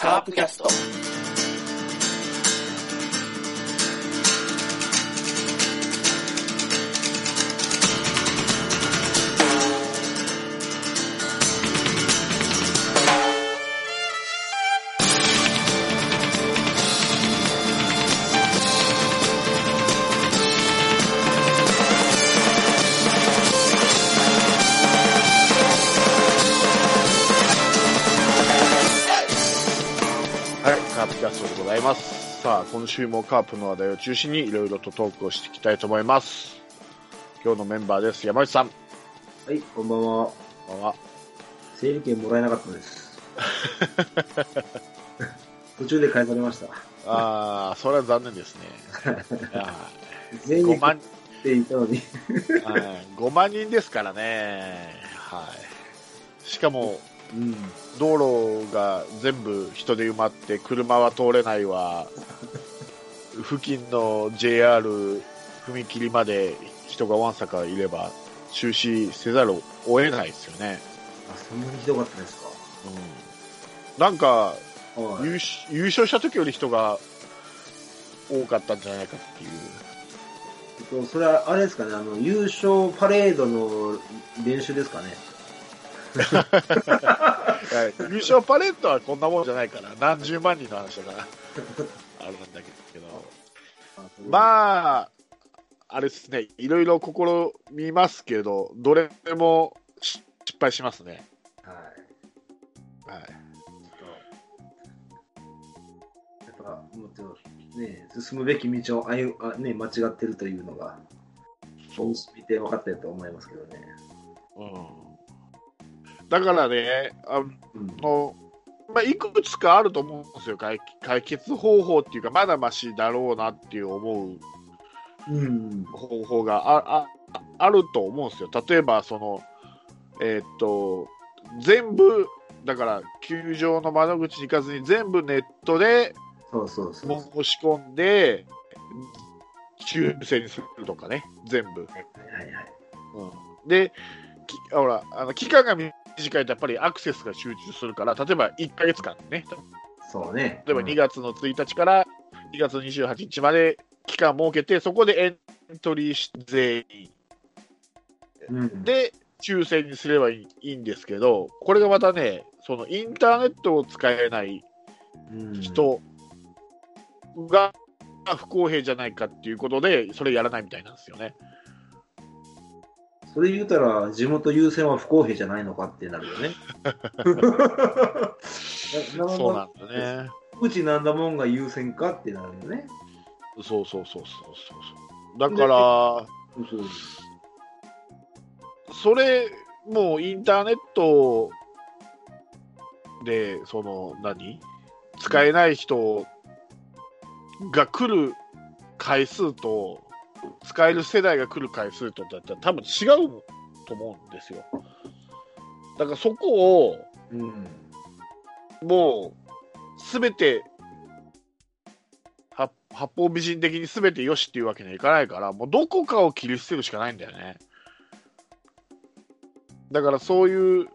カープキャスト。週もカープの話題を中心にいろいろとトークをしていきたいと思います。今日のメンバーです。山内さん。はい、こんばんは。こんばんは。整理券もらえなかったです。途中で返されました。あー、それは残念ですね。全員に5万、って言ったのに。はい5万人ですからね。はい。しかも、うん。道路が全部人で埋まって車は通れないわ。付近の JR 踏切まで人がわんさかいれば中止せざるを得ないですよね。あ、そんなにひどかったですか？うん、なんかはい。優勝優勝した時より人が多かったんじゃないかっていう。えっと、それは、あれですかね、あの、優勝パレードの練習ですかね？優勝パレットはこんなもんじゃないから、何十万人の話だから、あれなんだけど。あまあ、あれですね、いろいろ試みますけど、どれもし失敗しますね。あ。はい。はい、やっぱ、もっと、ね、進むべき道をあゆあ、ね、間違ってるというのが、そう見て分かったと思いますけどね。うん、だからね、あうん。のまあ、いくつかあると思うんですよ、解解決方法っていうか、まだましだろうなっていう思ううん。方法があああると思うんですよ。例えば、その、えーっと、全部、だから、球場の窓口に行かずに全部ネットで。申し込んで、抽選にするとかね、全部。はいはいはい。うん、で、きほら、あの期間が短いとやっぱりアクセスが集中するから、例えば1ヶ月間ね、そうね。例えば2月の1日から2月28日まで期間設けて、そこでエントリーし全員。うん、で抽選にすればいいんですけど、これがまたね、そのインターネットを使えないうん、人が不公平じゃないかっていうことで、それやらないみたいなんですよね。それ言うたら、地元優先は不公平じゃないのかってなるよね。なそうなんだね。うちなんだもんが優先かってなるよね。そうそうそうそうそうそう。だから、それ、もうインターネットで、その、何？使えない人が来る回数と、使える世代が来る回数とだったら多分違うと思うんですよ。だからそこを、うん。もう、すべて、は八方美人的にすべてよしっていうわけにはいかないから、もうどこかを切り捨てるしかないんだよね。だからそういう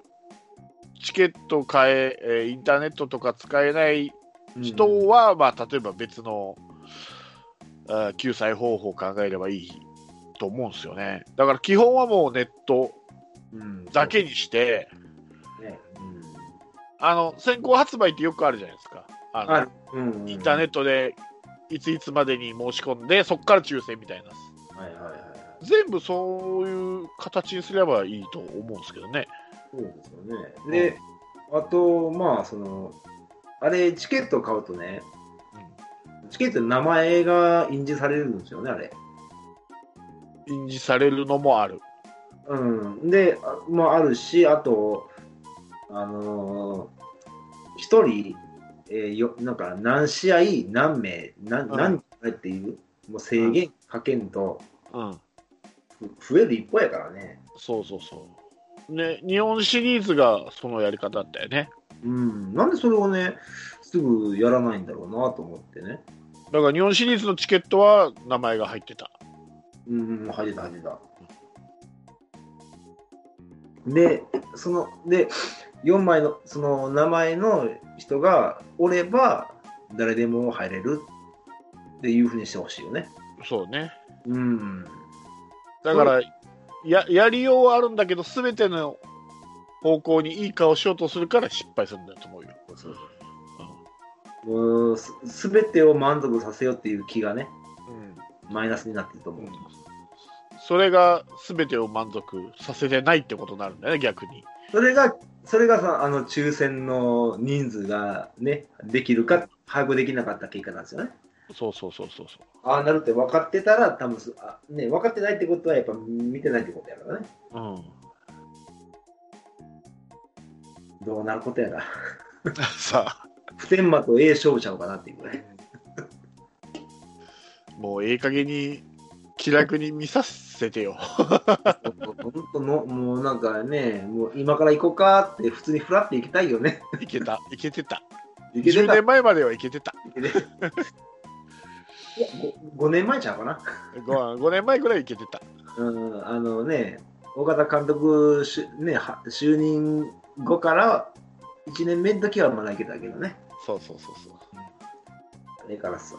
チケット買え、えーインターネットとか使えない人は、まあ、例えば別の、救済方法を考えればいいと思うんですよね。だから基本はもうネットうんだけにして、ね。あの先行発売ってよくあるじゃないですか。あの。インターネットでいついつまでに申し込んで、そこから抽選みたいな。はいはいはい。全部そういう形にすればいいと思うんですけどね。そうですよね。で、あと、まあ、その、あれ、チケット買うとね、チケットに名前が印字されるんですよね、あれ。印字されるのもある。うん。で、あまあ、あるし、あと、あのー一人、えーよ、なんか、何試合、何名、何、うん何回っていう、もう制限かけんと、うん。ふ増える一方やからね。そうそうそう。ね、日本シリーズがそのやり方だったよね。うん。なんでそれをね、すぐやらないんだろうなと思ってね。だから日本シリーズのチケットは名前が入ってた。うん、入ってた、入ってた。で、その、で、4枚のその名前の人がおれば誰でも入れるっていうふうにしてほしいよね。そうね。うん。だから、ややりようはあるんだけど、すべての方向にいい顔しようとするから失敗するんだと思うよ。そうもうすすべてを満足させようっていう気がね、うんマイナスになってると思う。それがすべてを満足させてないってことになるんだよね、逆に。それが、それがさ、あの、抽選の人数がね、できるか、把握できなかった結果なんですよね。そうそうそうそうそう。ああなるって分かってたら、多分すあね、分かってないってことは、やっぱ見てないってことやからね。うん、どうなることやら。さあ、普天間と A 勝負ちゃうかなっていうぐらい。もうええ加減に気楽に見させてよ。本当の、もうなんかね、もう今から行こうかって、普通にフラって行きたいよね。いけた、いけてた。10行けてた年前まではいけてた。いや 5, 年前ちゃうかな。5, 5年前ぐらいいけてた。うん、あのね、岡田監督し、ね、は就任後から1年目の時はまだいけたけどね。そうそうそうそう。あれからさ、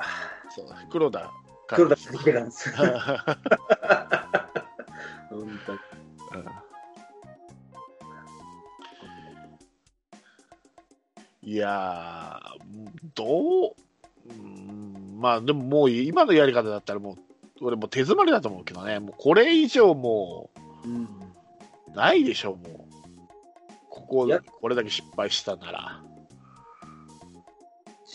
そう黒田黒田さんいけたんですよ。う ん本当にいやー、どう、うんまあでももう今のやり方だったらもう、俺もう手詰まりだと思うけどね、もうこれ以上もうないでしょ、もう。こここれだけ失敗したなら。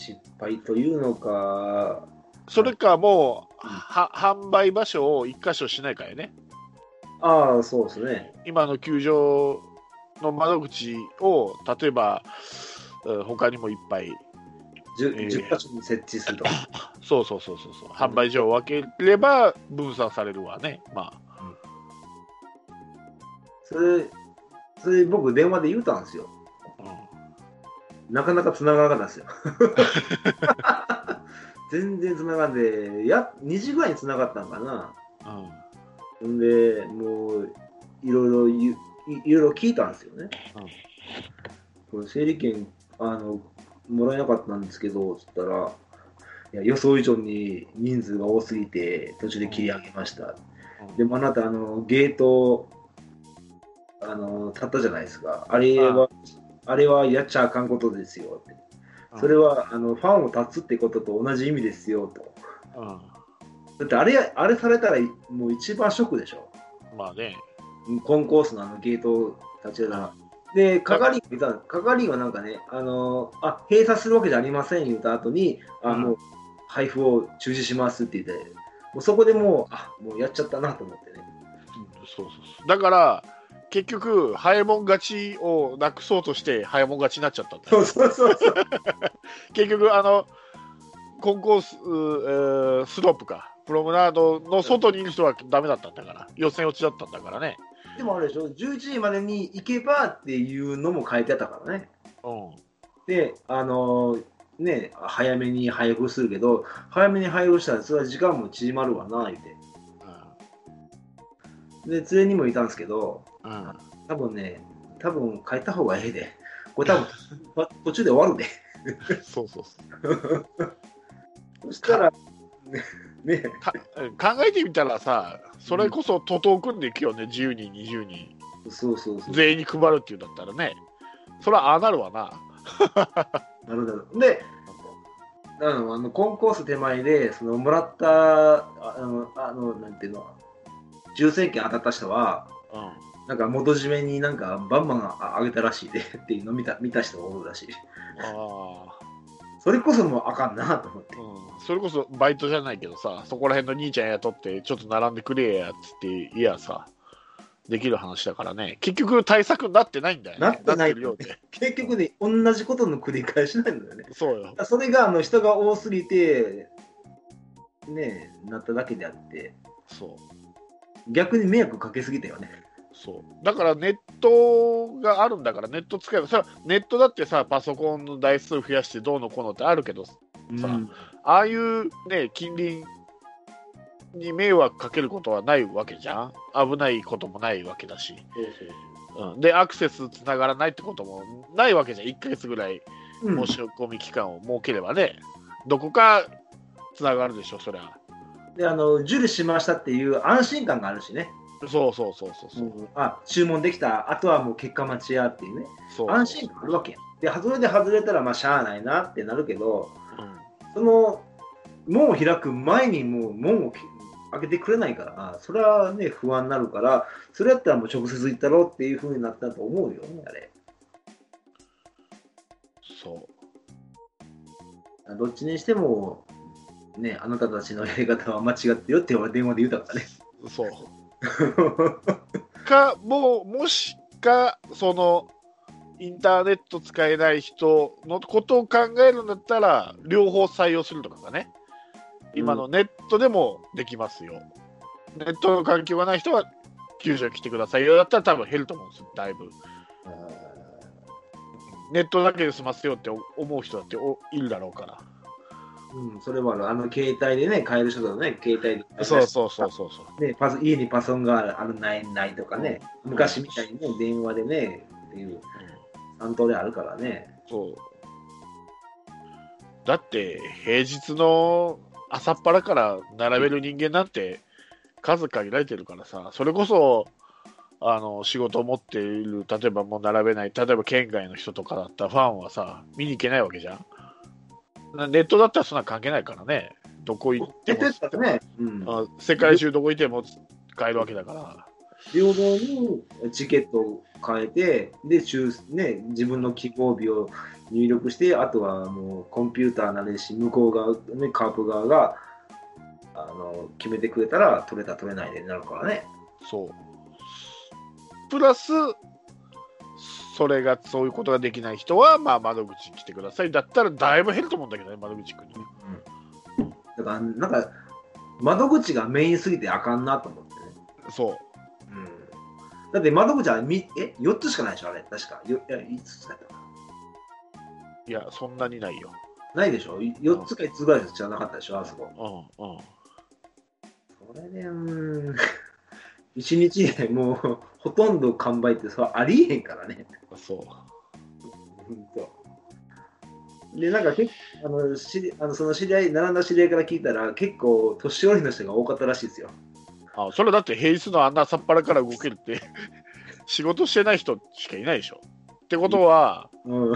失敗というのか、それかもう、うんは販売場所を一箇所しないからね。ああ、そうですね。今の球場の窓口を、例えば、うん他にもいっぱい 10, ええ10箇所に設置すると。そうそうそうそうそう、販売所を分ければ分散されるわね、まそれ、それ僕電話で言うたんですよ。あ、なかなか繋がらなかったんですよ。全然繋がんで、や2時ぐらいに繋がったんかな。うんうんんで、もう、いろいろいいろいろ聞いたんですよね。これ整理券あのもらえなかったんですけど、つったら、いや予想以上に人数が多すぎて、途中で切り上げました。でもあなた、あのゲート、あの立ったじゃないですか。あれは、あれはやっちゃあかんことですよって。それはあのファンを立つってことと同じ意味ですよと。うん、だってあれ、あれされたらもう一番ショックでしょ。まあね、コンコースのあのゲート立ち上。で、係員が係員はなんかね、あのあ、閉鎖するわけじゃありません言った後に、あうんもう配布を中止しますって言って、もうそこでもう、あもうやっちゃったなと思ってね。そうそうそうだから、結局、早いもん勝ちをなくそうとして、早いもん勝ちになっちゃったんだよそうそうそうそう。結局、あのコンコース、うースロープか、プロムナードの外にいる人はダメだったんだから、予選落ちだったんだからね。でもあれでしょ、11時までに行けばっていうのも書いてあったからね。うんで、あのね、早めに配布するけど、早めに配布したら、それは時間も縮まるわな、言って。で、連れにもいたんですけど、うん多分ね、多分帰った方がええで。これ多分 ま途中で終わるで。そうそうそうそしたら、ね、考えてみたらさ、それこそ徒党組んでいくよね、10人、20人、そうそうそう。全員に配るっていうんだったらね、それはああなるわな。なるほど。で、あの、あのコンコース手前で、その、もらった、あの、あのなんていうの、抽選券当たった人は、うんなんか元締めになんかバンバンああげたらしいで っていうのを見た見た人がおるらしい。あそれこそもうあかんなと思ってー。うん、それこそバイトじゃないけどさ、そこら辺の兄ちゃん雇って、ちょっと並んでくれやっつって、いやさ、できる話だからね、結局、対策になってないんだよね。なってないるようで。結局ね、同じことの繰り返しなんだよね。そうよ。それがあの人が多すぎて、ねなっただけであって、そう。逆に迷惑かけすぎたよね。そう。だからネットがあるんだから、ネット使えば、それはネットだってさ、パソコンの台数増やしてどうのこうのってあるけど、うん。ああいうね、近隣に迷惑かけることはないわけじゃん。危ないこともないわけだし。そうん、で、アクセスつながらないってこともないわけじゃん、1ヶ月ぐらいうん。申し込み期間を設ければね、どこかつながるでしょ、そりゃ。であの受理しましたっていう安心感があるしね、そうそうそうそうそう。あ注文できた、あとはもう結果待ちやっていうね、そう安心感あるわけやん。で、それで外れたら、まあ、しゃあないなってなるけど、うんその門を開く前にもう門を開けてくれないから、それはね、不安になるから、それやったらもう直接行ったろうっていうふうになったと思うよね、あれ。そう。どっちにしても、ね、あなたたちのやり方は間違ってるよって俺電話で言ったからね。そう。か、もう、もしか、その、インターネット使えない人のことを考えるんだったら、両方採用するとかね。今のネットでもできますよ。ネットの環境がない人は、救助に来てくださいよ。だったら多分減ると思うんですよ、だいぶ。ネットだけで済ますよって思う人だっておいるだろうから。うん、それもある。あの、携帯でね、買える人だとね、携帯で。そうそうそうそうそう。ね、パソ家にパソコンがある、ないないとかね、昔みたいにね、電話でね、っていう、3通りあるからね。そう。だって、平日の朝っぱらから並べる人間なんて数限られてるからさ、それこそ、あの、仕事を持っている、例えばもう並べない、例えば県外の人とかだったらファンはさ、見に行けないわけじゃん。ネットだったらそんな関係ないからね、どこ行っても出てね、うん、あ世界中どこ行っても使えるわけだから。平等にチケットを変えて、で、抽ね、自分の希望日を入力して、あとはもうコンピューターなりし、向こう側、ね、カープ側が、あの、決めてくれたら、取れた取れないでなるからね。そう。プラス、それが、そういうことができない人は、まあ、窓口に来てください。だったら、だいぶ減ると思うんだけどね、窓口くんに。だから、なんか、窓口がメインすぎてあかんなと思ってね。そうん。だって窓口はみえ4つしかないでしょ、あれ。確か。よいや、5つだったか。いや、そんなにないよ。ないでしょ ?4 つか5つぐらいしかなかったでしょ、あそこ。うん、うん。それで、うーん。一日でもう、ほとんど完売って、それはありえへんからね。そう。で、なんか結構、あの、知りあのその知り合い、並んだ知り合いから聞いたら、結構、年寄りの人が多かったらしいですよ。あ、それだって平日のあんな朝っぱらから動けるって、仕事してない人しかいないでしょ。ってことは、うん。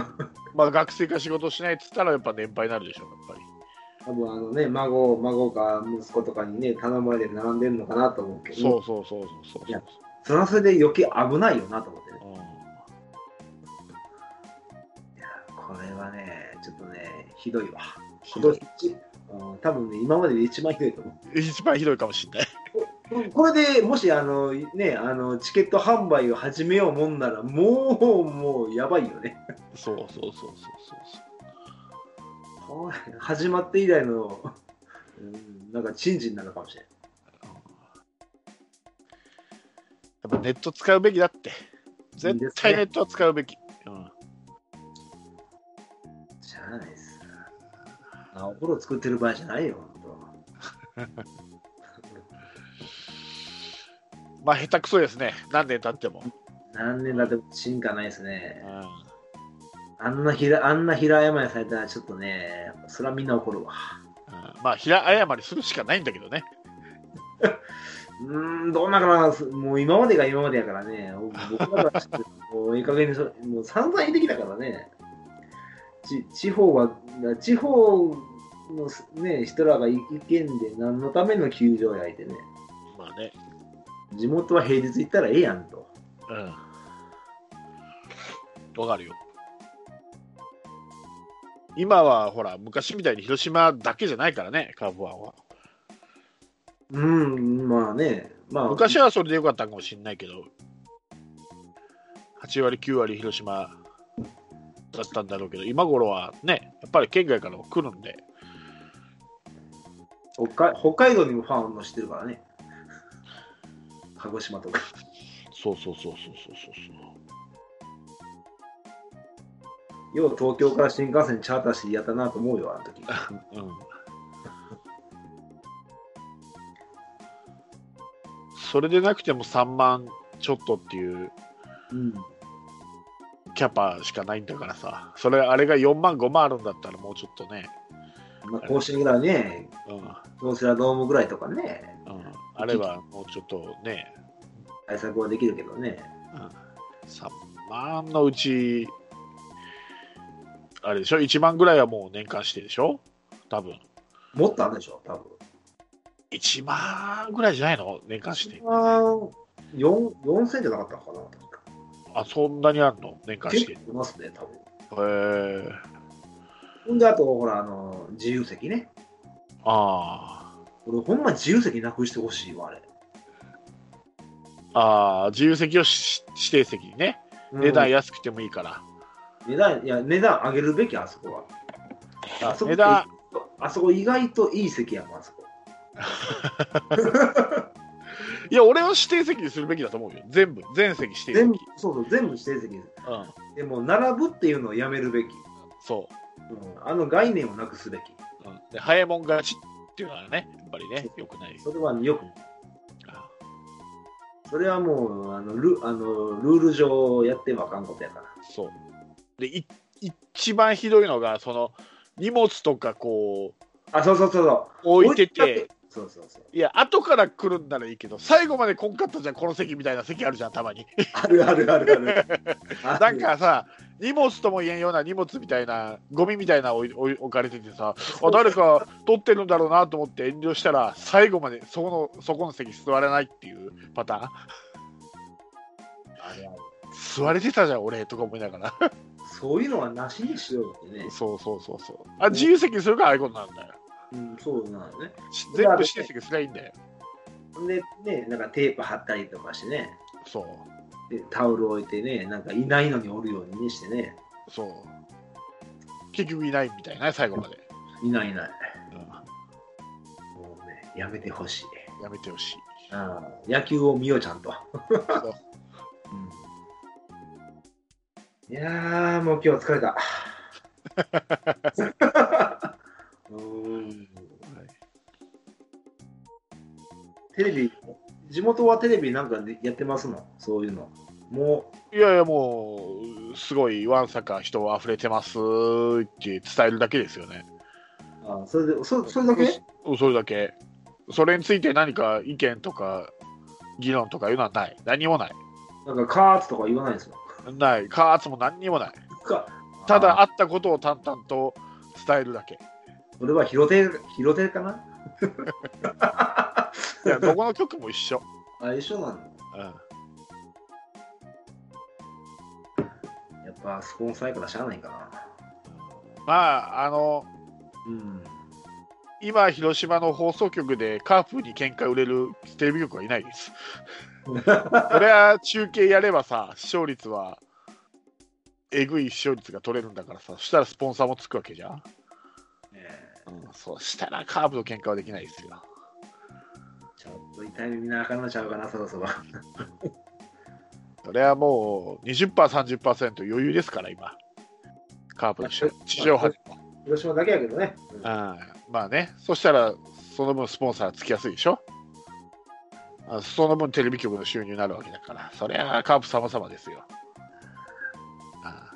まあ、学生が仕事しないっつったら、やっぱ年配になるでしょ、やっぱり。多分あのね、孫、孫か息子とかにね、頼まれて並んでるのかなと思うけど、そうそうそうそうそういやそれはそれで余計危ないよなと思ってね。うんいや、これはね、ちょっとね、ひどいわ。ひどいうん、多分ね、今までで一番ひどいと思一番ひどいかもしれない。う。これでもし、あの、ね、あの、チケット販売を始めようもんなら、もう、もう、やばいよね。そうそうそうそうそう始まって以来の、うん、なんか、珍事になるかもしれない。やっぱネット使うべきだって。いい絶対ネットは使うべき。うん、しゃあないです。あお風呂作ってる場合じゃないよ、本 まあ、下手くそですね。何年経っても。当。何年だって進化ないですねう。んあんな平、あんな平謝りされたらちょっとね、それはみんな怒るわ。うんまあ、平謝りするしかないんだけどね。うーん、どうなかな、もう今までが今までやからね、僕らが知ってるもういい加減にそ、もう散々言ってきたからね、ち地方は、地方の、ね、人らが意見で何のための球場やいてね、まあね。地元は平日行ったらええやんと。うん。わかるよ。今はほら、昔みたいに広島だけじゃないからね、カープワンは。うん、まあね、まあ、昔はそれでよかったかもしれないけど、8割、9割広島だったんだろうけど、今頃はね、やっぱり県外からも来るんで、北海北海道にもファンのしてるからね。鹿児島とか。そうそうそうそうそうそうよう東京から新幹線チャーターしてやったなと思うよ、あの時。そう。うん。それでなくても3万ちょっとっていううん。キャパしかないんだからさ、それ、あれが4万、5万あるんだったら、もうちょっとね、まあ、甲子園ぐらいね、うん、うん、京セラドームぐらいとかね、あれば、もうちょっとね、対策はできるけどね。うん、3万のうち、あれでしょ、1万ぐらいはもう年間してでしょ、多分もっとあるでしょ、多分。1万ぐらいじゃないの、年間して。あー4 4000じゃなかったのかな？確かあ、そんなにあるの、年間して。いますね、多分。へえほんで、あと、ほら、あの、自由席ね。あ俺、ほんま自由席なくしてほしいわ、あれ。あ、ああ、自由席をし指定席にね、値段安くてもいいから。値段、いや、値段上げるべき、あそこは。ああそこ値段、あそこ意外といい席やもん、あそこ。いや、俺は指定席にするべきだと思うよ。全部、全席指定全部席。、そうそう、全部指定席です。うん、でも、並ぶっていうのをやめるべき。そうん、あの概念をなくすべき。う。うん、で、早いもん勝ちっていうのはね、やっぱりね、よくない。それはよく、あそれはもう、あのルあのルール上やってもあかんことやから。そう。で、い一番ひどいのが、その、荷物とかこう、あ、そうそうそうそう。置いて置て、そうそうそう。いや、後から来るんならいいけど、最後まで来んかったじゃん、この席みたいな席あるじゃん、たまに。あるあるあるある。あ なんかさ、荷物とも言えんような荷物みたいな、ゴミみたいな置い置かれててさ、あ誰か取ってるんだろうなと思って遠慮したら、最後までそこのそこの席座れないっていうパターン。あれある座れてたじゃん、俺とか思いながら。そういうのはなしにしようってね。そうそうそうそう。あ、自由席にするからああいうことなんだよ。うん、そうなのね。し全部指定席すりゃいいんだよ。で、ね、なんかテープ貼ったりとかしてね、そう。でタオル置いてね、なんかいないのにおるようにねしてね、そう。結局いないみたいな、最後まで。いないいない。うんもうね、やめてほしい。やめてほしい。あー野球を見よう、ちゃんと。そう いやー、もう今日疲れた。テレビ、地元はテレビなんかでやってますの？そういうの。もいやいや、もう、すごい、わんさか人溢れてますって伝えるだけですよね。う、あそれで、そそれだけ？そそれだけ。それについて何か意見とか議論とかいうのはない。何もない。なんかカーツとか言わないんですよ。ない。カーツも何にもない。かただ、ああったことを淡々と伝えるだけ。それは広手、広手かな？いや、どこの局も一緒。あ、一緒なのうん。やっぱスポンサーやからしゃあないかな。まあ、あの、うん。今、広島の放送局でカープに喧嘩売れるテレビ局はいないです。それは中継やればさ、視聴率は、えぐい視聴率が取れるんだからさ、そしたらスポンサーもつくわけじゃん。えうん、そうしたらカープと喧嘩はできないですよ。ーちょっと痛い目見なあかんのちゃうかな、そろそろ。それはもう20%、30%余裕ですから、今。カープの市地上波。広島だけやけどね。うんうん、まあね、そしたら、その分スポンサーつきやすいでしょ？あその分テレビ局の収入になるわけだから、そりゃカープ様々ですよ。あ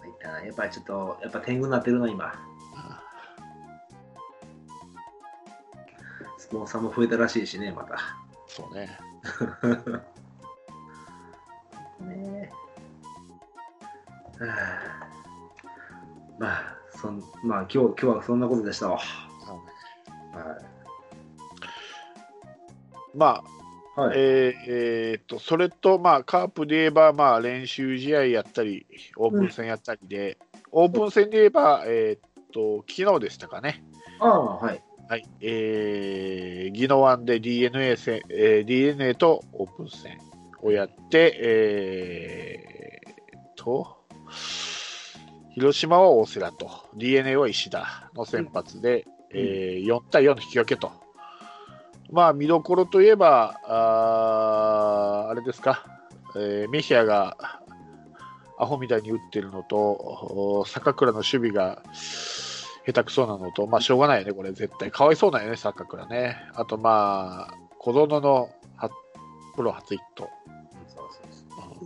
入ったなやっぱりちょっと、やっぱ天狗になってるな、今。あスポンサーも増えたらしいしね、また。そうね。ねえ。はあまあ、そんまあ今日、今日はそんなことでしたわ。はまあ、い。はい。えーえーっと、それと、まあ、カープで言えば、まあ、練習試合やったり、オープン戦やったりで、オープン戦で言えば、えーっと、昨日でしたかね。ああ、はい。はい、えー、宜野湾で DNA, 戦、えー、DNA とオープン戦をやって、えー、と、広島は大瀬良と、DNA は石田の先発で、えー4対4の引き分けと。まあ、見どころといえば、あーあれですか、えーメヒアがアホみたいに打ってるのと、お坂倉の守備が下手くそなのと、まあ、しょうがないよね、これ、絶対。かわいそうなんよね、坂倉ね。あと、まあ、小園のはプロ初ヒット。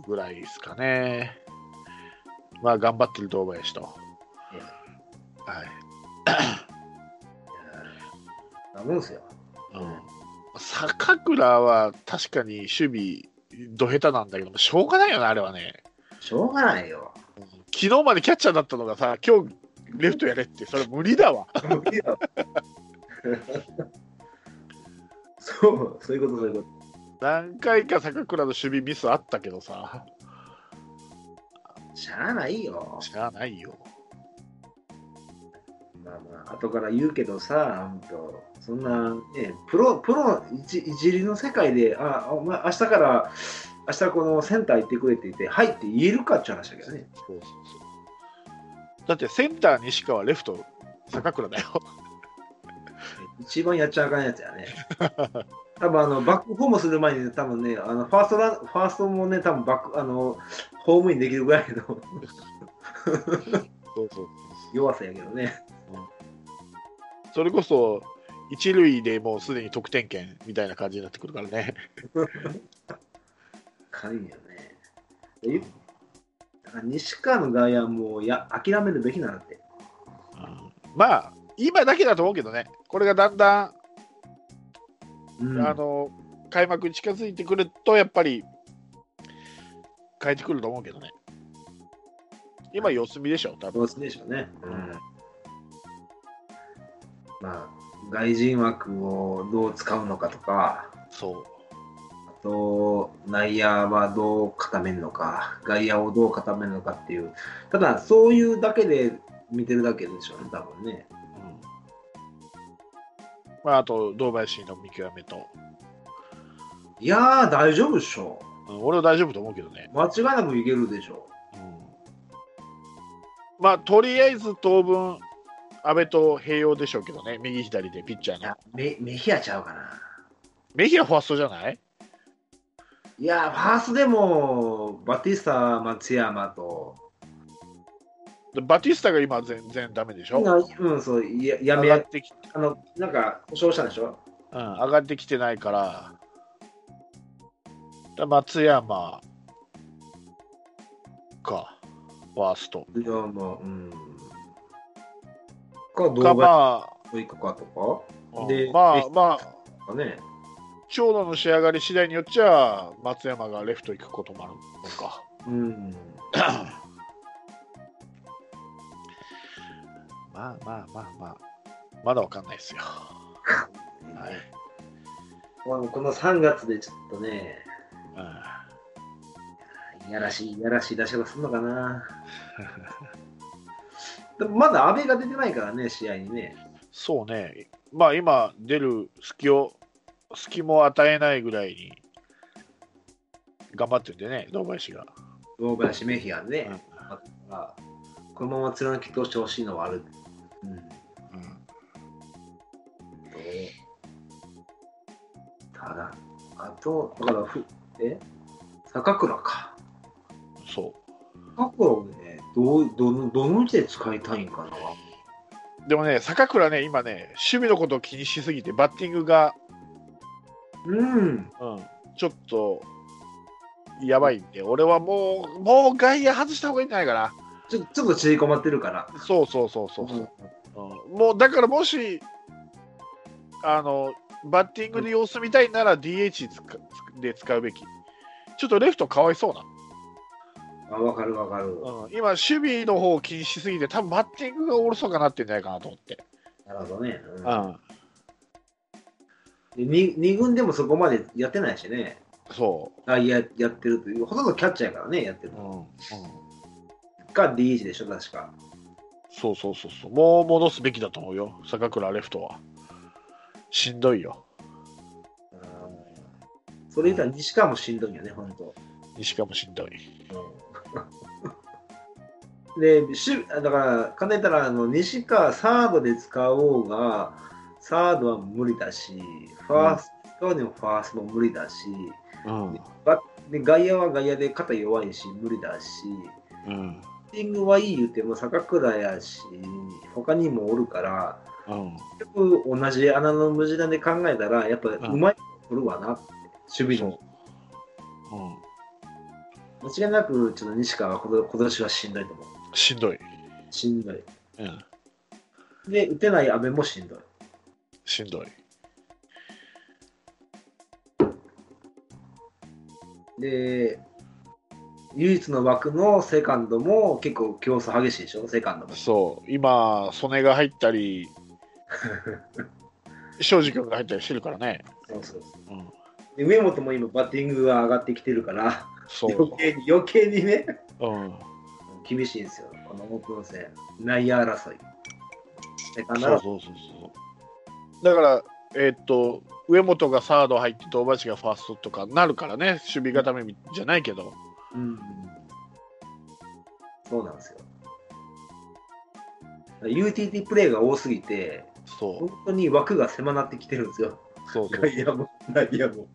ぐらいですかね。まあ、頑張ってる堂林と。はい。なもんすよ。うん。坂倉は確かに守備、ど下手なんだけども、しょうがないよね、あれはね。しょうがないよ。昨日までキャッチャーだったのがさ、今日レフトやれって、それ無理だわ。そう、そういうこと、そういうこ何回か坂倉の守備ミスあったけどさ、と。しゃあないよ。しゃあないよ。まあまあ、後から言うけどさ、ほんと、そんな、ね、プロ、プロの一一流の世界で、あ、お前、明日から、明日このセンター行ってくれって言って、はいって言えるかって話だけどね。そうそうそうだってセンター西川、レフト坂倉だよ。一番やっちゃあかんやつやね。多分あのバックホームする前に、ね、多分ね、あのファーストランファーストもね、多分バックあのホームインできるぐらいの そうそう弱さやけどね。それこそ、一塁でもうすでに得点圏みたいな感じになってくるからね。軽いよね。え西川の外野はもうや諦めるべきなんだって。まあ、今だけだと思うけどね、これがだんだん、うん、あの開幕に近づいてくると、やっぱり変えてくると思うけどね。今、様子見でしょ、多分どうするでしょうね。うん、まあ、外人枠をどう使うのかとか、そう。あと、内野はどう固めるのか、外野をどう固めるのかっていう、ただ、そういうだけで見てるだけでしょうね、多分ね。うんまあ、あと、堂林の見極めと、いやー、大丈夫でしょうん俺は大丈夫と思うけどね。間違いなくいけるでしょうんまあ、とりあえず当分、阿部と併用でしょうけどね、右左でピッチャーのメメヒアちゃうかな。メヒアファーストじゃない？いや、ファーストでも、バティスタ、松山と、でバティスタが今全然ダメでしょ？うん、そう、ややめやっ、てき、あの、なんか、故障したんでしょ？うん、上がってきてないから、だ松山。か、ファースト。いや、まあ、うん。か、動か、画まといくかとあ、うんでまあまあ、か、かね。長野の仕上がり次第によっちゃ、松山がレフト行くこともあるのか。うん。まあまあまあまあ、まだわかんないですよ。はい。このこの3月でちょっとね、うんいやらしい、いやらしい出し方するのかな。でもまだ阿部が出てないからね、試合にね。そうね、まあ今、出る隙を、隙も与えないぐらいに頑張ってるんでね、堂林が。堂林メヒアンね。うんこのまま貫き通してほしいのはある。うん。うんただ、あと、だからふ、え？坂倉か。そ坂倉をね、どう、どの、どの位置で使いたいんかな？う。でもね、坂倉ね、今ね、守備のことを気にしすぎて、バッティングが、うん。うん、ちょっと、やばいんで、俺はもう、もう外野外した方がいいんじゃないかな。ちょちょっと縮こまってるから。そうそうそうそうそう。うんうんもうだからもしあのバッティングで様子見たいなら DH で使うべきちょっとレフトかわいそうあ、わかるわかる。な、うん、今守備の方を気にしすぎて多分バッティングがおろそかなってんじゃないかなと思って、なるほどね。ううん。ん、でに二軍でもそこまでやってないしね。そあややってるという、ほとんどキャッチャーやからね、やってるう、うんうん、か DH でしょ、確か。そうそうそうそう。もう戻すべきだと思うよ坂倉レフトは。しんどいよ。それ言ったら西川もしんどいよね、本当。西川もしんどい で、しだから、かねたらあの西川サードで使おうが、サードは無理だし、ファーストでもファーストも無理だし、うん。で外野は外野で肩弱いし、無理だし、うんティングはいい言っても坂倉やし、他にもおるから、うん。結局同じ穴の無地弾で考えたら、やっぱうまいとこるわなって、守備の。うん間違いなく、ちょっと西川は今年はしんどいと思う。しんどい。しんどい。うん。で、打てない阿部もしんどい。しんどい。で、唯一の枠のセカンドも結構競争激しいでしょ、セカンドも。そう。今、曽根が入ったり、庄司君が入ったりしてるからね。そうそうそううん。で上本も今、バッティングが上がってきてるから。余計に余計にね、うん。厳しいんですよ、このオープン戦。内野争い。そうそうそうそう。だから、えーっと、上本がサード入って、堂橋がファーストとかなるからね、守備固めじゃないけど、うん。そうなんですよ。UTT プレーが多すぎて、そう本当に枠が狭なってきてるんですよ。そうそう、外野も、内野も。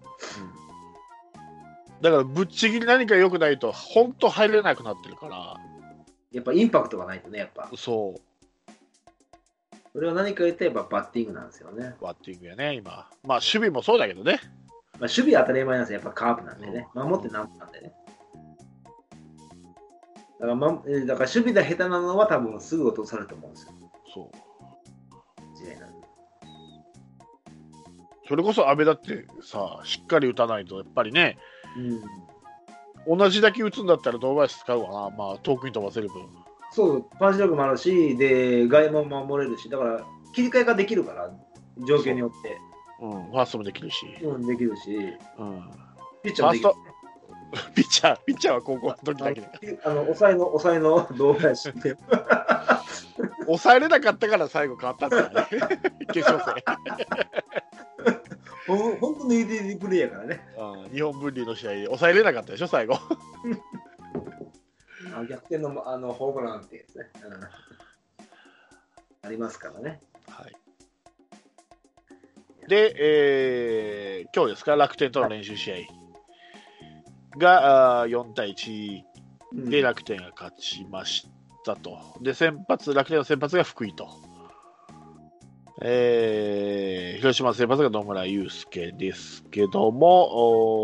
だから、ぶっちぎり何か良くないと、本当入れなくなってるから、やっぱインパクトがないとね、やっぱ。そう、それは何か言ってやっぱバッティングなんですよね。バッティングやね、今。まあ、守備もそうだけどね。まあ、守備は当たり前なんですよ、やっぱカープなんでね。守ってなんぼなんでね。だから、ま、えーだから守備が下手なのは多分すぐ落とされると思うんですよ。そう。時代なんで。それこそ阿部だってさ、しっかり打たないと、やっぱりね、うん。同じだけ打つんだったら堂林使うわな、まあ、遠くに飛ばせる分。そう、パンチ力もあるし、で、外野も守れるし、だから切り替えができるから、状況によって。うん、ファーストもできるし。うん、できるし、うん。ピッチャーもできる。ピッチャー、ピッチャーは高校の時だけだから。あの、抑えの、抑えの動画やし。抑えれなかったから最後変わったんだよね。決勝戦。ほん本当の UTD プレーやからね。うん日本分離の試合で抑えれなかったでしょ、最後。あ逆転のあのホームランってやつね。うんありますからね。はい、で、えー今日ですか、楽天との練習試合があー4対1うんで楽天が勝ちましたと。で、先発、楽天の先発が福井と。えー広島の先発が野村祐介ですけども、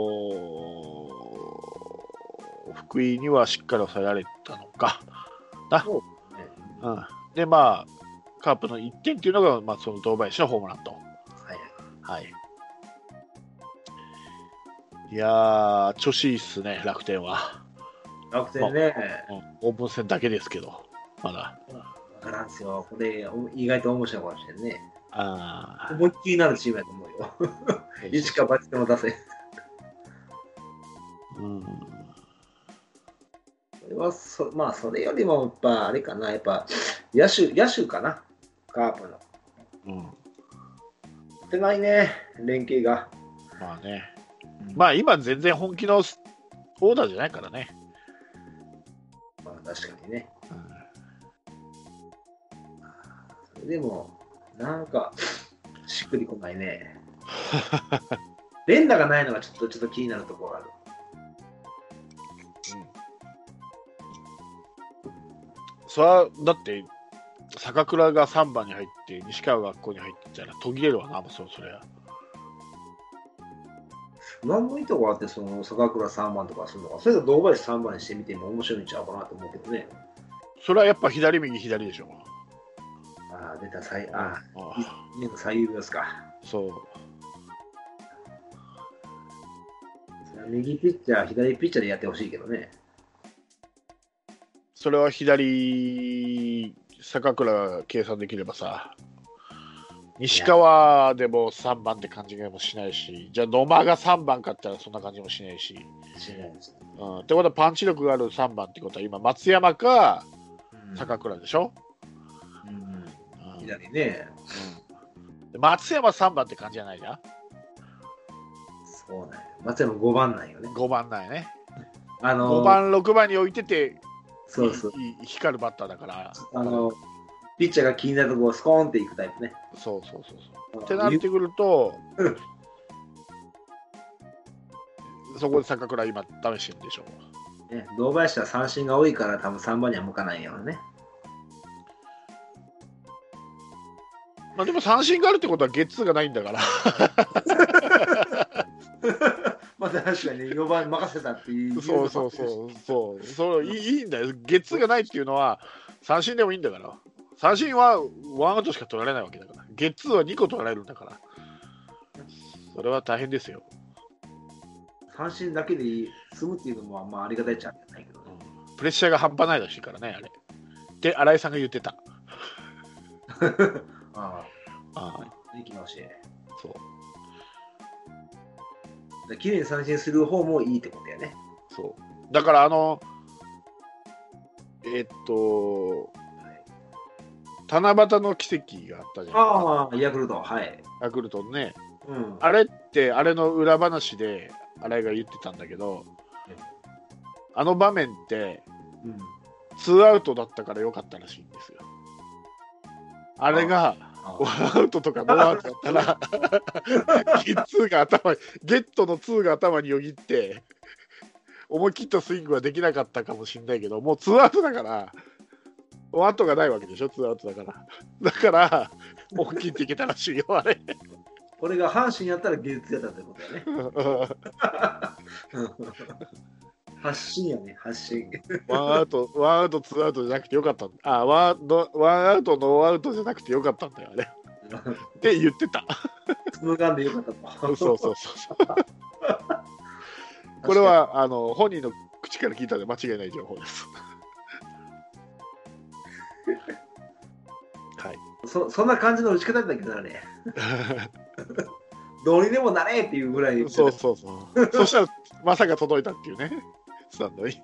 福井にはしっかり抑えられたのか。なそうねうん、で、まあ、カープの1点っていうのが、まあ、その堂林のホームランと。はいはい。いやー、調子いいっすね、楽天は。楽天ね、うん、オープン戦だけですけど、まだ。わからんすよ。これ、お意外と面白いかもしれんね。あ思いっきりなるチームやと思うよ。ー一か八でも出せ。うん、これはそ、まあ、それよりも、やっぱ、あれかな、やっぱ、野手、野手かな、カープの。うん、ってないね、連携が。まあね。まあ、今、全然本気のオーダーじゃないからね。まあ、確かにね。でも、なんか、しっくりこないね。連打がないのがちょっと、ちょっと気になるところがある。それはだって坂倉が3番に入って西川が学校に入ってたら途切れるわなもうそそれは何の意図があって、その坂倉3番とかするのか、それと堂林3番にしてみても面白いんちゃうかなと思うけどね。それはやっぱ左右左でしょああ、出た、最あああ、いいの最優ですか。そう。右ピッチャー、左ピッチャーでやってほしいけどね。それは左坂倉が計算できればさ西川でも3番って感じがもしないしじゃあ野間が3番かったらそんな感じもしないし、しないです。うん、ってことはパンチ力がある3番ってことは今松山かうん。坂倉でしょ、うんうん左ね。うんで松山3番って感じじゃないじゃん？そうなんよ。松山5番なんよね。5番なんやねあの5番6番に置いててそうそう。光るバッターだからあの、ピッチャーが気になるところをスコーンっていくタイプね。そうそうそうそうってなってくるとうんそこで坂倉今試してるんでしょうね、堂林は三振が多いから多分3番には向かないよね。まあでも三振があるってことはゲッツーがないんだから まあ確かにね、4番任せたっていう。そうそうそう、そう、そういいいいんだよ、ゲッツーがないっていうのは、三振でもいいんだから、三振はワンアウトしか取られないわけだから、ゲッツーは2個取られるんだから、それは大変ですよ。三振だけで済むっていうのも、まあ、ありがたいっちゃありがたいけどね。プレッシャーが半端ないらしいからね、あれ。で、新井さんが言ってた。あああ、できまして。そう、で綺麗に三振する方もいいってことやね。そう。だから、あの、えっと、七夕の奇跡があったじゃないああ、ヤクルト、はい。ヤクルトのね、うん。あれって、あれの裏話で、新井が言ってたんだけどうん、あの場面って、うん、ツーアウトだったから良かったらしいんですよ。あれが、あワンアウトとかノーアウトだったら、ゲッツーが頭に、ゲットのツーが頭によぎって、思い切ったスイングはできなかったかもしれないけど、もうツーアウトだから、ワンアウトがないわけでしょ、ツーアウトだから。だから、思い切っていけたらしいよ、あれ。これが阪神やったらゲッツーやったってことやね。阪神やね、阪神。ワンアウト、ワンアウト、ツーアウトじゃなくてよかったんあワンノワンアウト、ノーアウトじゃなくてよかったんだよ、あれ。って言ってた。つむがんでよかったと。そうそうそうそう。これはあの本人の口から聞いたので間違いない情報です。はい。そそんな感じの打ち方だけどね。どうにでもなれっていうぐらい。そうそうそう。そしたらまさか届いたっていうね。スタンドに。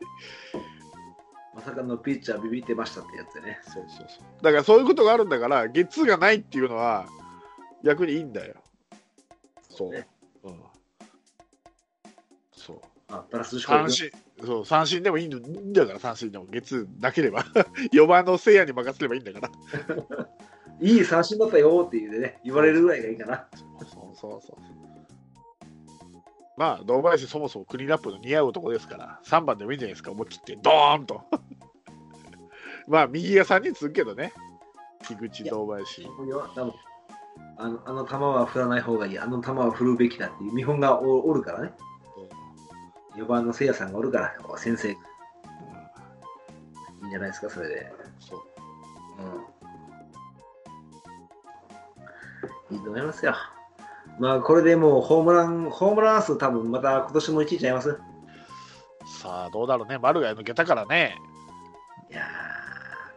まさかのピッチャービビってましたってやつでね。そうそうそう。だからそういうことがあるんだから、ゲッツーがないっていうのは逆にいいんだよ。そう。ねうん。そう。あプラス三振、そう、三振でもいいんだから、三振でも、月なければ、4番のせいやに任せればいいんだから。いい三振だったよっていうね、言われるぐらいがいいかな。そうそうそう。まあ、堂林そもそもクリーンアップの似合う男ですから、3番でもいいんじゃないですか、思い切って、ドーンと。まあ、右が3人続くけどね、菊池、堂林。あのあの球は振らない方がいい、あの球は振るべきだっていう見本がおおるからね。4番のせいやさんがおるから、先生、いいんじゃないですか、それで。そううん。いいと思いますよ。まあ、これでもうホームラン、ホームラン数多分また今年も1位ちゃいます？さあ、どうだろうね、丸が抜けたからね、いや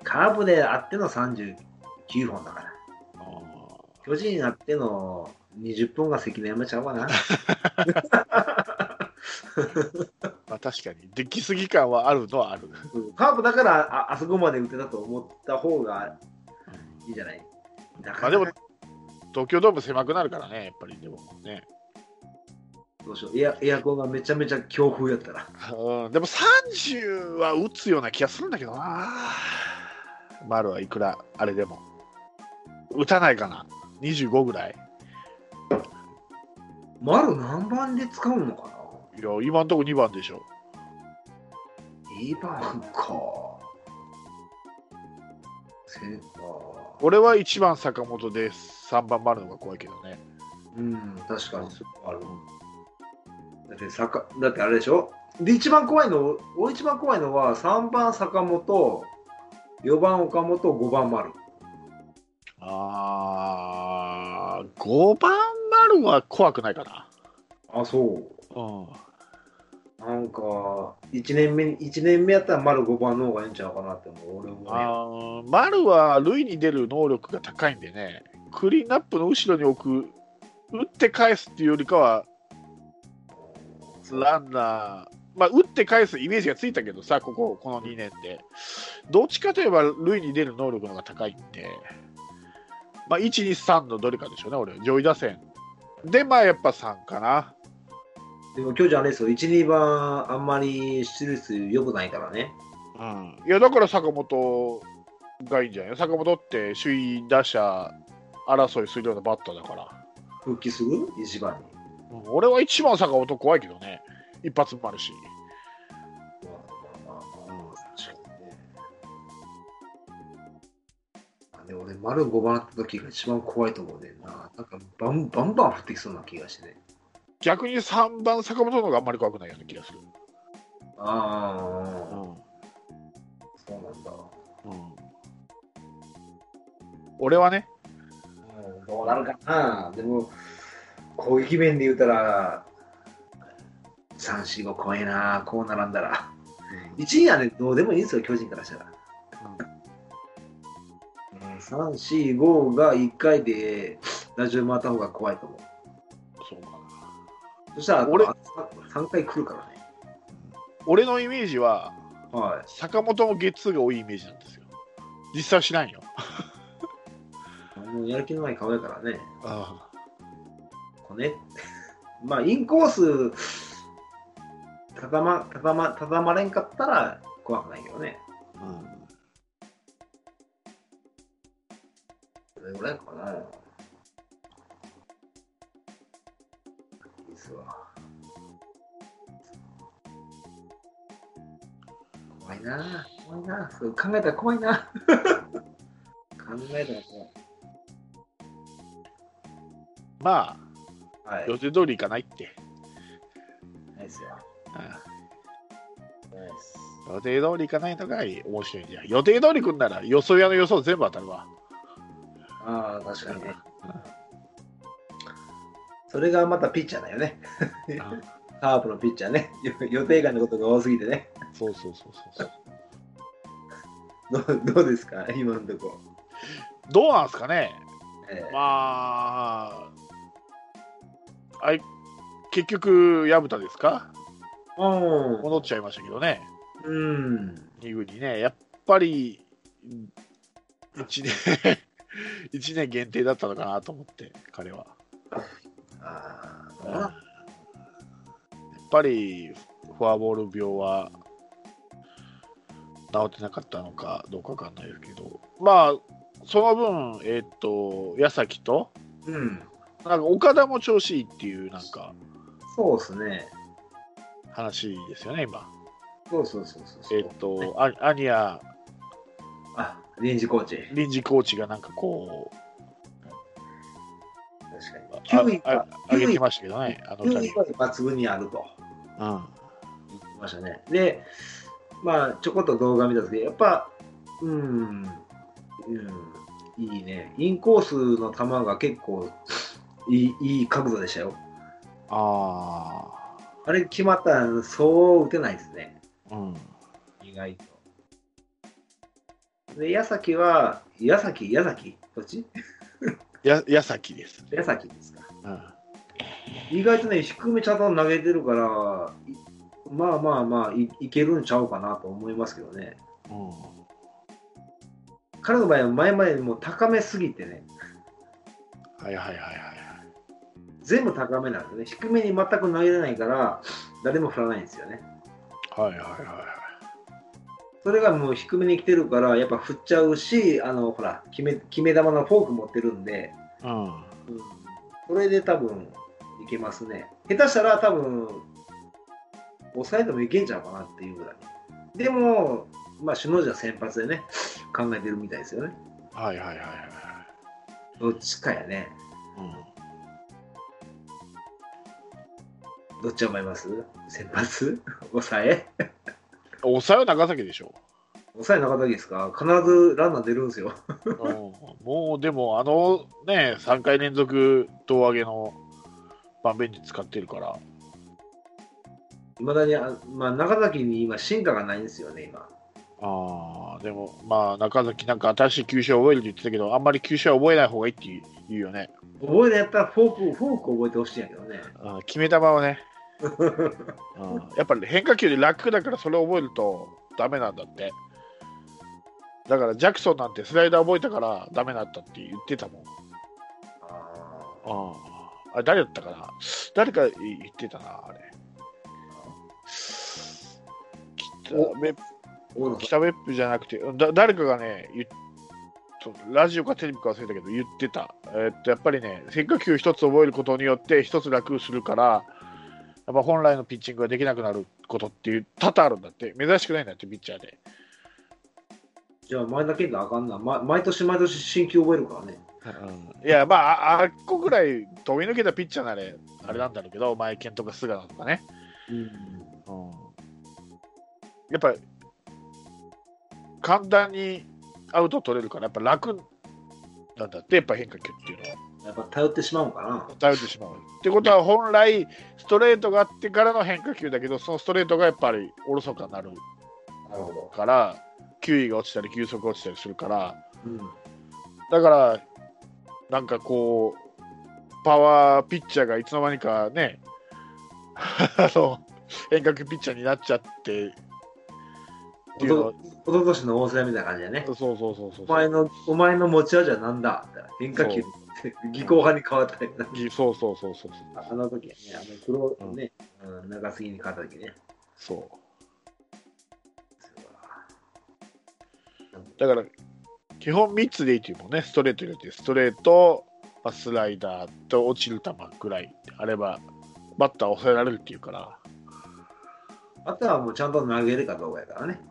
ー、カープであっての39本だから。巨人あっての20本が関根山ちゃうかな。まあ、確かに、出来すぎ感はあるのはある。うんカープだからああそこまで打てたと思った方がいいじゃない？だからまあでも、東京ドーム狭くなるからね、やっぱりでもね。どうしようエアエアコンがめちゃめちゃ強風やったら。うん、でも30は打つような気がするんだけどな。丸はいくらあれでも。打たないかな。25ぐらい。丸何番で使うのかな？いや、今んとこ2番でしょ。?2 番か。せか。俺は1番坂本で3番丸の方が怖いけどね。うん、確かにそこある。だってさか、だってあれでしょ？で、一番怖いの、俺一番怖いのは3番坂本、4番岡本、5番丸。あー、5番丸は怖くないかな。あ、そう。うん。なんか、1年目、一年目やったら丸5番の方がいいんちゃうかなって思う。俺もね。丸は塁に出る能力が高いんでね、クリーンアップの後ろに置く、打って返すっていうよりかは、ランナー、まあ、打って返すイメージがついたけどさ、ここ、この2年で。どっちかといえば、塁に出る能力の方が高いんで、まあ、1、2、3のどれかでしょうね、俺、上位打線。で、まあ、やっぱ3かな。でも今日じゃあれですよ、1、2番あんまり出率良くないからね。うん。いや、だから坂本がいいんじゃない？坂本って首位打者争いするようなバッターだから。復帰する？一番に。うん俺は一番坂本怖いけどね。一発もあるし。で俺、丸5番あった時が一番怖いと思うねんな。なんかバンバンバン降ってきそうな気がしてね。逆に3番坂本の方があんまり怖くないような気がする。ああ、うんそうなんだ。うん俺はね、うんどうなるかな。でも、攻撃面で言うたら、3、4、5怖いな、こう並んだら。1位はね、どうでもいいんですよ、巨人からしたら。3、4、5が1回でラジオ回った方が怖いと思う。そしたら、俺俺、3回来るからね。俺のイメージは、はい。坂本のゲッツーが多いイメージなんですよ。実際は知らんよ。もうやる気のない顔やからね。あこうね。まあ、インコース、たたま、たたま、たたまれんかったら怖くないけどね。うんどれぐらいかな。いいっすわ。怖いな怖いなそう考えたら怖いな 考えたら怖い。まあ、はい。予定通りいかないって。ないっすよ。うんないっす。予定通りいかないのが面白いんじゃん。予定通りくんなら予想屋の予想全部当たるわ。ああ、確かにね。それがまたピッチャーだよね。カープのピッチャーね。よ予定外のことが多すぎてね。そうそうそうそうそう。どうどうですか？今のとこ。どうなんすかね？ええまあ、あい結局、薮田ですか？うん戻っちゃいましたけどね、うん。2軍にね、やっぱり1年 一年限定だったのかなと思って、彼は。あやっあ、ぱりフォアボール病は治ってなかったのかどうかわかんないですけど、まあ、その分、えっ、と、矢崎と、うん。なんか岡田も調子いいっていう、なんかそうですね。話ですよね、今。そうそうそうそう。えっ、と、あアニアあ、臨時コーチ。臨時コーチがなんかこう。9位あはあ上げてましたけどね、あの9位。は抜群にあるとうん言ってましたね。で、まあ、ちょこっと動画見たんですけど、やっぱ、うん、うん、いいね。インコースの球が結構いいいい角度でしたよ。ああれ決まったらそう打てないですね。あ、うん。意外と。で、矢崎は、矢崎、矢崎？どっち？や矢崎です。矢崎ですか。うん意外とね、低めちゃんと投げてるから、いまあまあまあい、いけるんちゃうかなと思いますけどね。うん彼の場合は前々にもう高めすぎてね、はいはいはいはい。全部高めなんですね。低めに全く投げれないから、誰も振らないんですよね。はいはいはいはい。それがもう低めに来てるから、やっぱ振っちゃうし、あの、ほら、決め決め球のフォーク持ってるんで、うん。うん、それで多分いけますね。下手したら多分、抑えてもいけんちゃうかなっていうぐらい。でも、まあ、首脳陣は先発でね、考えてるみたいですよね。はいはいはいはい。どっちかやね。うんどっち思います？先発？抑え？抑えは長崎でしょ。抑え中崎ですか？必ずランナー出るんですよ。うん、もうでも、あのね、3回連続胴上げの盤面に使ってるから、いまだに、あまあ、中崎に今進化がないんですよね、今。あーでも、まあ、中崎、なんか新しい球種を覚えるって言ってたけど、あんまり球種は覚えない方がいいって言うよね。覚えるやったらフォーク、フォーク覚えてほしいんやけどね。うん決め球をね、うん、やっぱり変化球で楽だからそれを覚えるとダメなんだって。だからジャクソンなんてスライダー覚えたからダメだったって言ってたもん。あああ誰だったかな？誰か言ってたな、あれ。北お別大野さ北別府じゃなくて、だ誰かがね、ラジオかテレビか忘れたけど言ってた。えーっとやっぱりね、変化球一つ覚えることによって一つ楽するから、やっぱ本来のピッチングができなくなることっていう多々あるんだって、珍しくないんだって、ピッチャーで。じゃあ前だけであかんな。ま、毎年毎年新球覚えるからね。うんいや、まあ、ああっこぐらい飛び抜けたピッチャーなれ、あれなんだろうけど、前健とか菅野とかね。うん。うん、やっぱ、簡単にアウト取れるから、やっぱ楽なんだって、やっぱ変化球っていうのは。やっぱ頼ってしまうのかな。頼ってしまう。ってことは、本来、ストレートがあってからの変化球だけど、そのストレートがやっぱりおろそかになるなるほど。から、球威が落ちたり、球速が落ちたりするから、うん。だから、なんかこう、パワーピッチャーがいつの間にかね、あの変化球ピッチャーになっちゃってっていうのはおととしの大瀬良みたいな感じだね。そうそうそうそうお前の、お前の持ち味はなんだ変化球そ技巧派に変わったよな。ぎそうそうそうそうあの時はね、あの黒ね、うん、長杉に変わった時ね。そうだから基本3つでいいというもんねストレート入れてストレート、まあ、スライダーと落ちる球ぐらいあればバッター抑えられるっていうからあとはもうちゃんと投げるかどうかやからね。